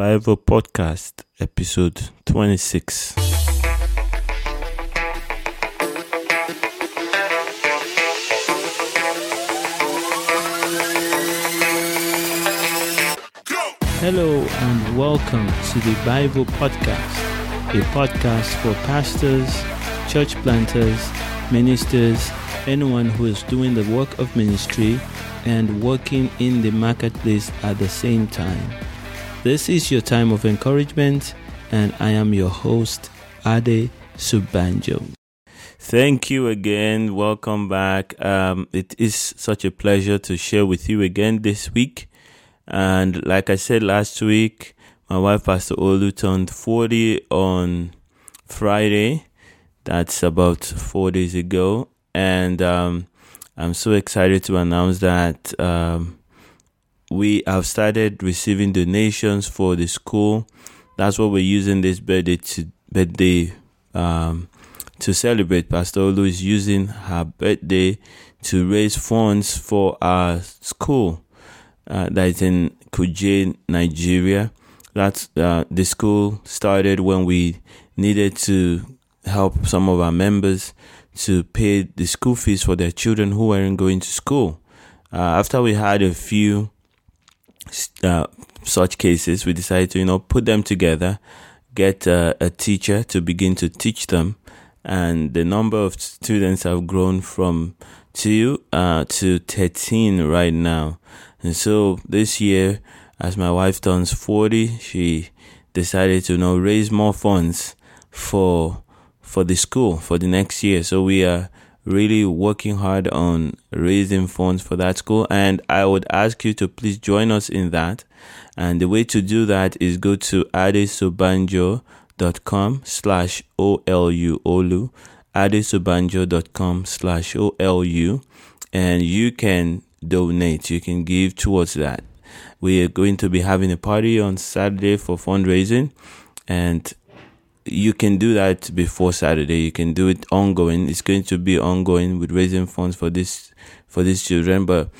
Bivo Podcast, episode 26. Hello and welcome to the Bivo Podcast, a podcast for pastors, church planters, ministers, anyone who is doing the work of ministry and working in the marketplace at the same time. This is your time of encouragement, and I am your host, Ade Sobanjo. Thank you again. Welcome back. Um, it is such a pleasure to share with you again this week. And like I said last week, my wife, Pastor Olu, turned 40 on Friday. That's about four days ago. And um, I'm so excited to announce that um, we have started receiving donations for the school. That's what we're using this birthday to birthday um, to celebrate. Pastor Olu is using her birthday to raise funds for our school uh, that is in Kuje, Nigeria. That's uh, the school started when we needed to help some of our members to pay the school fees for their children who weren't going to school. Uh, after we had a few uh, such cases, we decided to, you know, put them together, get uh, a teacher to begin to teach them. And the number of students have grown from two uh, to 13 right now. And so this year, as my wife turns 40, she decided to, you know, raise more funds for for the school for the next year. So we are really working hard on raising funds for that school. And I would ask you to please join us in that. And the way to do that is go to adesobanjo.com slash OLU, OLU, adesobanjo.com slash OLU, and you can donate. You can give towards that. We are going to be having a party on Saturday for fundraising and you can do that before Saturday. You can do it ongoing. It's going to be ongoing with raising funds for this for these children, but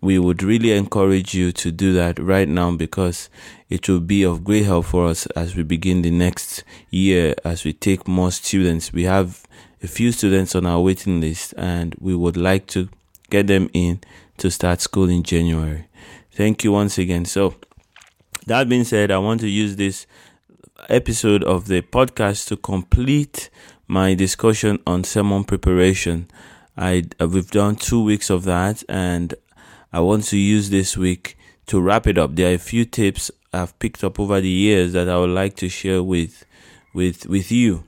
we would really encourage you to do that right now because it will be of great help for us as we begin the next year as we take more students. We have a few students on our waiting list and we would like to get them in to start school in January. Thank you once again. So that being said, I want to use this episode of the podcast to complete my discussion on sermon preparation. I uh, we've done two weeks of that, and I want to use this week to wrap it up. There are a few tips I've picked up over the years that I would like to share with with with you.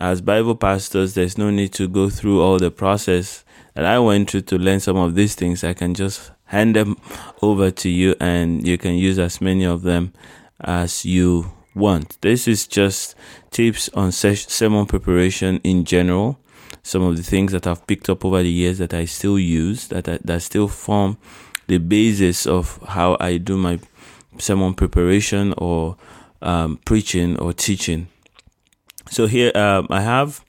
As Bivo pastors, there's no need to go through all the process that I went through to learn some of these things. I can just hand them over to you, and you can use as many of them as you want. This is just tips on sermon preparation in general. Some of the things that I've picked up over the years that I still use, that I, that still form the basis of how I do my sermon preparation or um, preaching or teaching. So here um, I have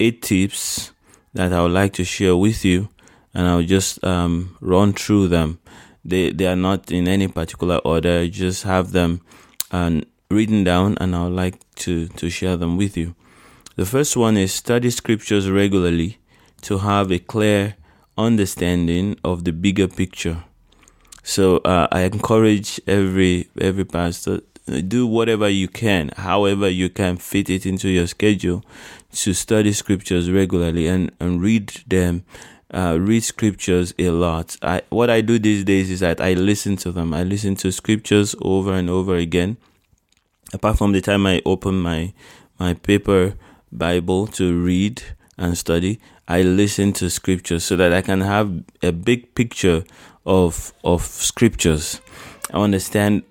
eight tips that I would like to share with you, and I'll just um, run through them. They they are not in any particular order. I just have them and written down and I would like to, to share them with you. The first one is study scriptures regularly to have a clear understanding of the bigger picture. So uh, I encourage every every pastor do whatever you can, however you can fit it into your schedule, to study scriptures regularly and and read them. Uh, read scriptures a lot. I what I do these days is that I listen to them. I listen to scriptures over and over again apart from the time I open my my paper Bible to read and study, I listen to scriptures so that I can have a big picture of of scriptures. I understand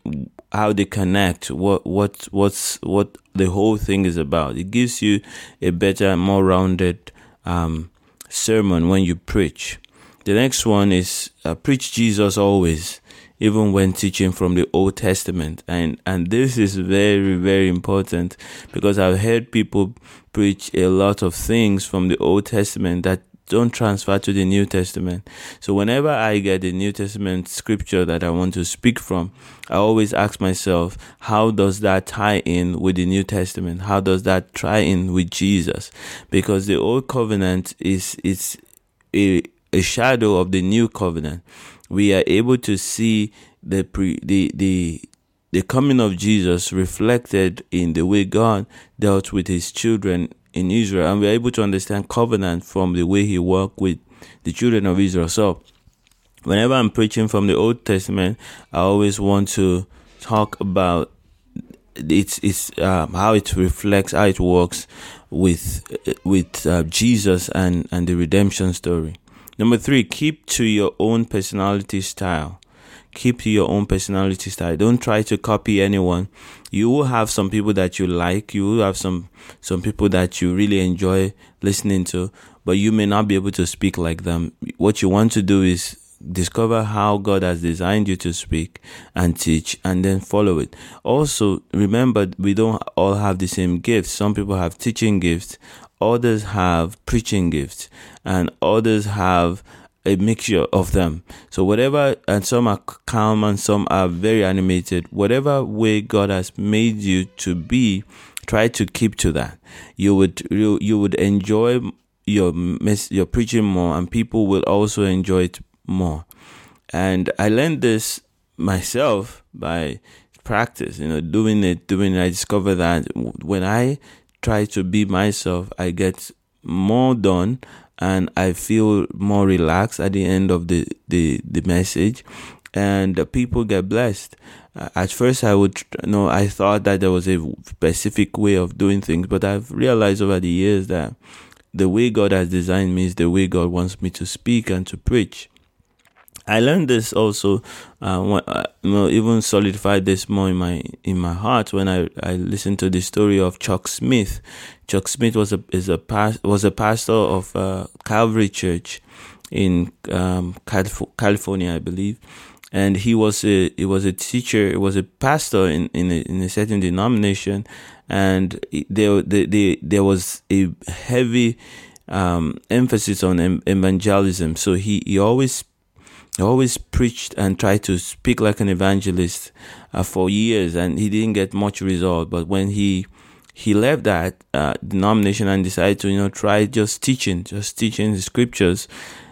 how they connect, what what what's what the whole thing is about. It gives you a better, more rounded um, sermon when you preach. The next one is uh, preach Jesus always even when teaching from the Old Testament. And, and this is very, very important because I've heard people preach a lot of things from the Old Testament that don't transfer to the New Testament. So whenever I get the New Testament scripture that I want to speak from, I always ask myself, how does that tie in with the New Testament? How does that tie in with Jesus? Because the old covenant is is a, a shadow of the new covenant. We are able to see the pre, the the the coming of Jesus reflected in the way God dealt with his children in Israel, and we're able to understand covenant from the way he worked with the children of Israel. So, whenever I'm preaching from the Old Testament, I always want to talk about it's it's um, how it reflects how it works with with uh, Jesus and and the redemption story. Number three, keep to your own personality style keep to your own personality style. Don't try to copy anyone. You will have some people that you like. You will have some some people that you really enjoy listening to, but you may not be able to speak like them. What you want to do is discover how God has designed you to speak and teach and then follow it. Also, remember we don't all have the same gifts. Some people have teaching gifts, others have preaching gifts, and others have a mixture of them. So whatever, and some are calm and some are very animated. Whatever way God has made you to be, try to keep to that. You would you, you would enjoy your your preaching more, and people will also enjoy it more. And I learned this myself by practice. You know, doing it, doing it. I discovered that when I try to be myself, I get more done and I feel more relaxed at the end of the, the, the message and the people get blessed. At first, I would you know I thought that there was a specific way of doing things, but I've realized over the years that the way God has designed me is the way God wants me to speak and to preach. I learned this also, uh, when, uh, you know, even solidified this more in my in my heart when I, I listened to the story of Chuck Smith. Chuck Smith was a is a was a pastor of uh, Calvary Church in um, California, I believe, and he was a he was a teacher, he was a pastor in in a, in a certain denomination, and there there, there, there was a heavy um, emphasis on evangelism. So he he always always preached and tried to speak like an evangelist uh, for years, and he didn't get much result. But when he he left that uh, denomination and decided to you know try just teaching, just teaching the scriptures,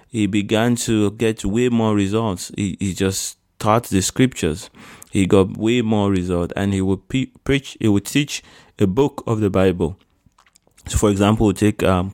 he began to get way more results. He he just taught the scriptures. He got way more result, and he would pe- preach. He would teach a book of the Bible. So, for example, take um,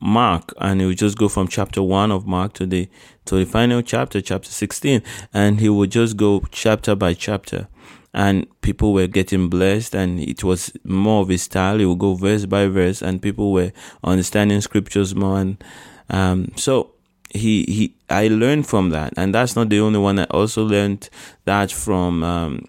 Mark, and he would just go from chapter one of Mark to the to the final chapter, chapter sixteen, and he would just go chapter by chapter. And people were getting blessed, and it was more of his style. He would go verse by verse, and people were understanding scriptures more. And um, so he he, I learned from that, and that's not the only one. I also learned that from um,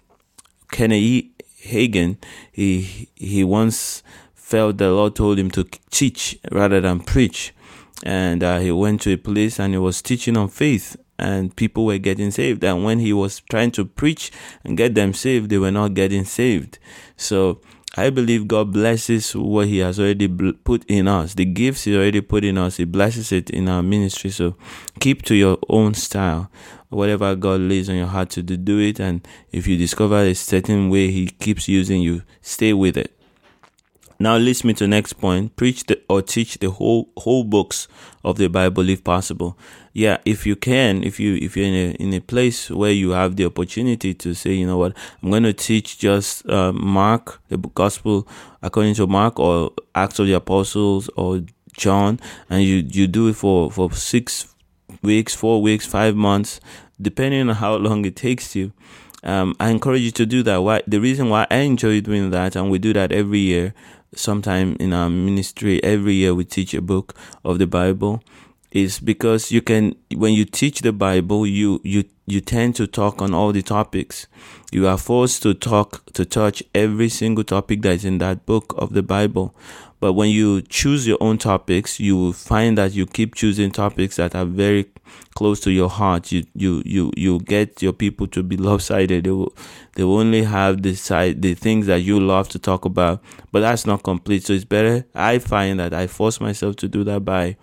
Kenneth Hagin. He he once felt the Lord told him to teach rather than preach. And uh, he went to a place and he was teaching on faith, and people were getting saved. And when he was trying to preach and get them saved, they were not getting saved. So I believe God blesses what He has already put in us. The gifts He already put in us, He blesses it in our ministry. So keep to your own style. Whatever God lays on your heart to do, do it. And if you discover a certain way He keeps using you, stay with it. Now leads me to next point. Preach the, or teach the whole whole books of the Bible if possible. Yeah, if you can, if you if you're in a in a place where you have the opportunity to say, you know what, I'm going to teach just uh, Mark, the gospel according to Mark, or Acts of the Apostles, or John, and you you do it for for six weeks, four weeks, five months, depending on how long it takes you. Um, I encourage you to do that. Why? The reason why I enjoy doing that, and we do that every year, sometime in our ministry every year we teach a book of the bible is because you can when you teach the bible you you you tend to talk on all the topics. You are forced to talk to touch every single topic that is in that book of the bible. But when you choose your own topics you will find that you keep choosing topics that are very close to your heart. You you you you get your people to be lopsided. They will they will only have the side the things that you love to talk about. But that's not complete. So it's better i find that i force myself to do that by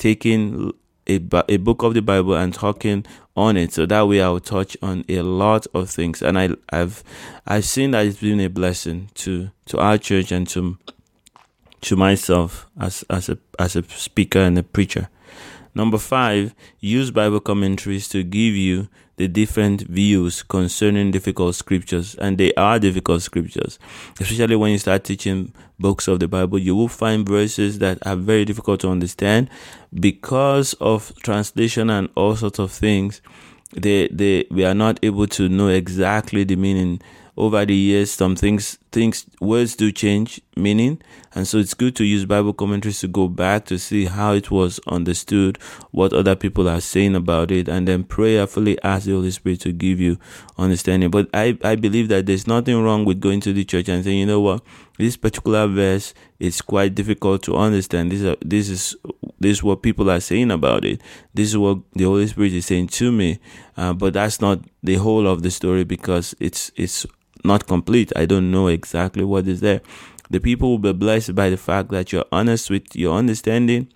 taking a, a book of the Bible and talking on it. So that way I'll touch on a lot of things. And I, I've, I've seen that it's been a blessing to, to our church and to, to myself as, as a, as a speaker and a preacher. Number five, use Bible commentaries to give you the different views concerning difficult scriptures. And they are difficult scriptures. Especially when you start teaching books of the Bible, you will find verses that are very difficult to understand because of translation and all sorts of things. They, they, we are not able to know exactly the meaning over the years, some things, things, words do change meaning. And so it's good to use Bible commentaries to go back to see how it was understood, what other people are saying about it, and then prayerfully ask the Holy Spirit to give you understanding. But I, I believe that there's nothing wrong with going to the church and saying, you know what, this particular verse is quite difficult to understand. This, this is, this is what people are saying about it. This is what the Holy Spirit is saying to me. Uh, but that's not the whole of the story because it's, it's not complete. I don't know exactly what is there. The people will be blessed by the fact that you're honest with your understanding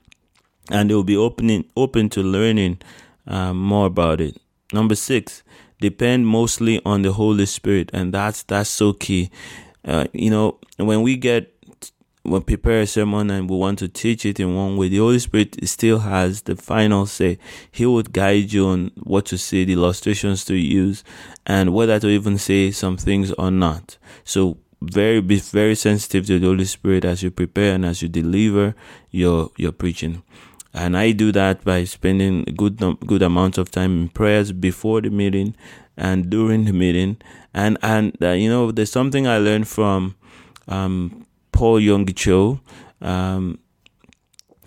and they will be opening open to learning uh, more about it. Number six, depend mostly on the Holy Spirit, and that's that's so key. Uh, you know, when we get when prepare a sermon and we want to teach it in one way, the Holy Spirit still has the final say. He would guide you on what to say, the illustrations to use, and whether to even say some things or not. So very be very sensitive to the Holy Spirit as you prepare and as you deliver your your preaching. And I do that by spending a good good amount of time in prayers before the meeting and during the meeting. And and uh, you know, there's something I learned from um, Paul Yonggi Cho. Um,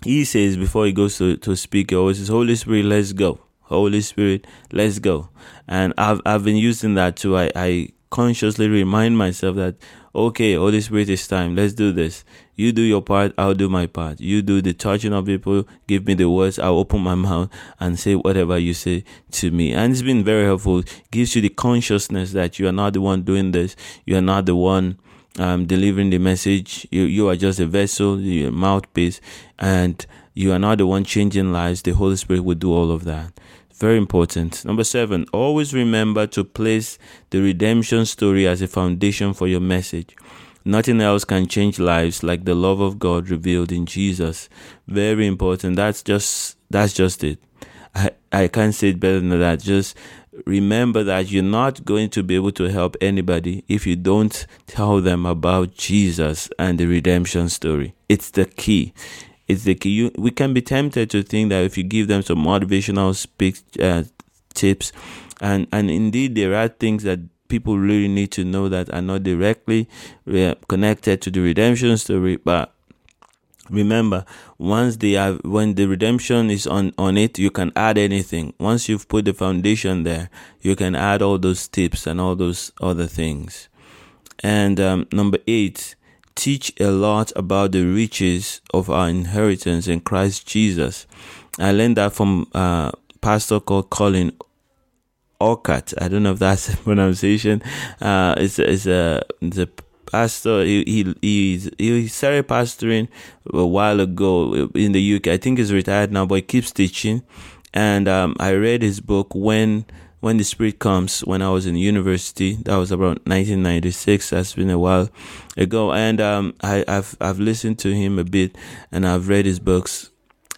he says before he goes to, to speak, he always says, Holy Spirit, let's go. Holy Spirit, let's go. And I've, I've been using that too. I, I consciously remind myself that, okay, Holy Spirit, it's time. Let's do this. You do your part, I'll do my part. You do the touching of people, give me the words, I'll open my mouth and say whatever you say to me. And it's been very helpful. It gives you the consciousness that you are not the one doing this. You are not the one um, delivering the message. You, you are just a vessel, your mouthpiece, and you are not the one changing lives. The Holy Spirit will do all of that. Very important. Number seven, always remember to place the redemption story as a foundation for your message. Nothing else can change lives like the love of God revealed in Jesus. Very important. That's just that's just it. I, I can't say it better than that. Just remember that you're not going to be able to help anybody if you don't tell them about Jesus and the redemption story. It's the key. It's the key. You, we can be tempted to think that if you give them some motivational speak uh, tips, and and indeed there are things that people really need to know that are not directly uh, connected to the redemption story, but remember once they have when the redemption is on on it you can add anything once you've put the foundation there you can add all those tips and all those other things and um, number eight teach a lot about the riches of our inheritance in christ jesus i learned that from a uh, pastor called colin Urquhart. I don't know if that's the pronunciation. Uh, it's, it's a, it's a pastor. He he he started pastoring a while ago in the UK. I think he's retired now, but he keeps teaching. And um, I read his book when when the Spirit comes. When I was in university, that was about 1996. That's been a while ago. And um, I, I've I've listened to him a bit, and I've read his books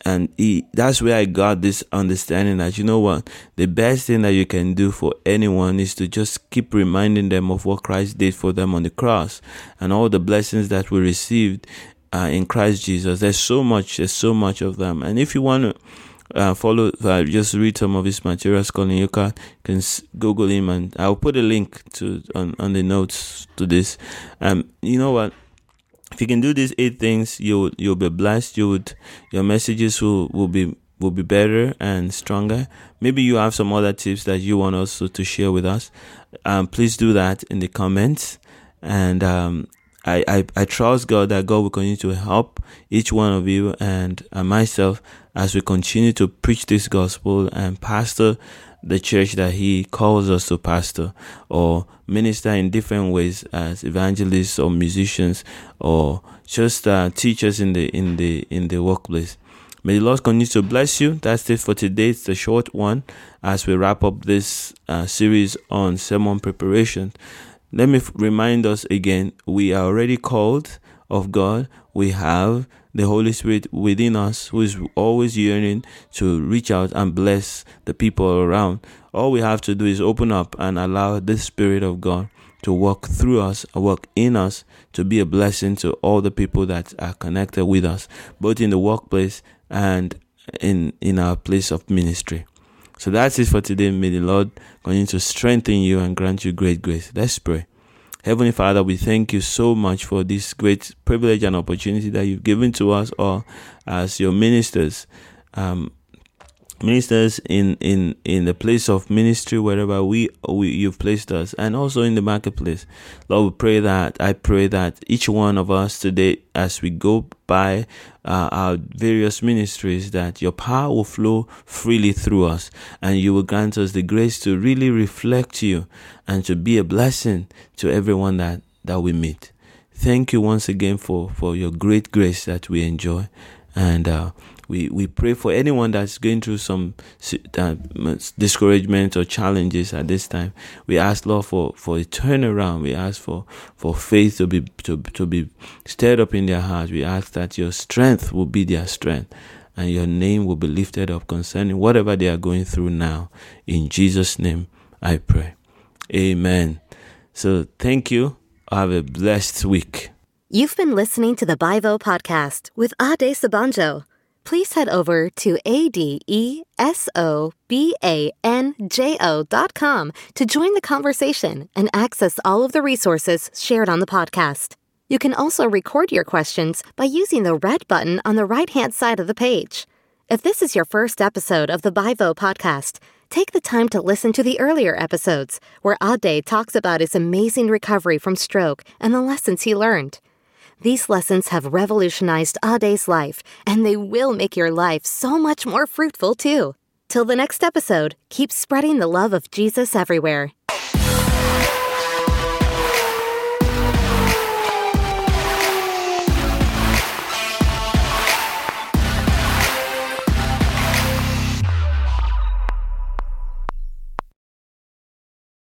and he, that's where I got this understanding that you know what the best thing that you can do for anyone is to just keep reminding them of what Christ did for them on the cross and all the blessings that we received uh, in Christ Jesus. There's so much, there's so much of them. And if you want to uh, follow, uh, just read some of his materials, Colin you can Google him, and I'll put a link to on, on the notes to this. Um, you know what? If you can do these eight things, you'll you'll be blessed. You would your messages will, will be will be better and stronger. Maybe you have some other tips that you want also to share with us. Um, please do that in the comments. And um, I, I, I trust God that God will continue to help each one of you and, and myself as we continue to preach this gospel and pastor the church that he calls us to pastor or minister in different ways as evangelists or musicians or just uh, teachers in the in the in the workplace May the Lord continue to bless you. That's it for today. It's a short one as we wrap up this uh, series on sermon preparation. Let me f- remind us again we are already called of God. We have the Holy Spirit within us who is always yearning to reach out and bless the people around. All we have to do is open up and allow the Spirit of God to work through us, work in us, to be a blessing to all the people that are connected with us, both in the workplace and in, in our place of ministry. So that's it for today. May the Lord continue to strengthen you and grant you great grace. Let's pray. Heavenly Father, we thank you so much for this great privilege and opportunity that you've given to us all as your ministers. Um, ministers in in in the place of ministry wherever we, we you've placed us and also in the marketplace. Lord we pray that i pray that each one of us today as we go by uh, our various ministries that your power will flow freely through us and you will grant us the grace to really reflect you and to be a blessing to everyone that that we meet. Thank you once again for for your great grace that we enjoy and uh, we, we pray for anyone that's going through some uh, discouragement or challenges at this time. We ask Lord for, for a turnaround. We ask for, for faith to be to, to be stirred up in their hearts. We ask that your strength will be their strength and your name will be lifted up concerning whatever they are going through now. In Jesus' name I pray. Amen. So thank you. Have a blessed week. You've been listening to the Bivo podcast with Ade Sobanjo please head over to A-D-E-S-O-B-A-N-J-O dot com to join the conversation and access all of the resources shared on the podcast. You can also record your questions by using the red button on the right-hand side of the page. If this is your first episode of the Bivo podcast, take the time to listen to the earlier episodes where Ade talks about his amazing recovery from stroke and the lessons he learned. These lessons have revolutionized Ade's life, and they will make your life so much more fruitful too. Till the next episode, keep spreading the love of Jesus everywhere.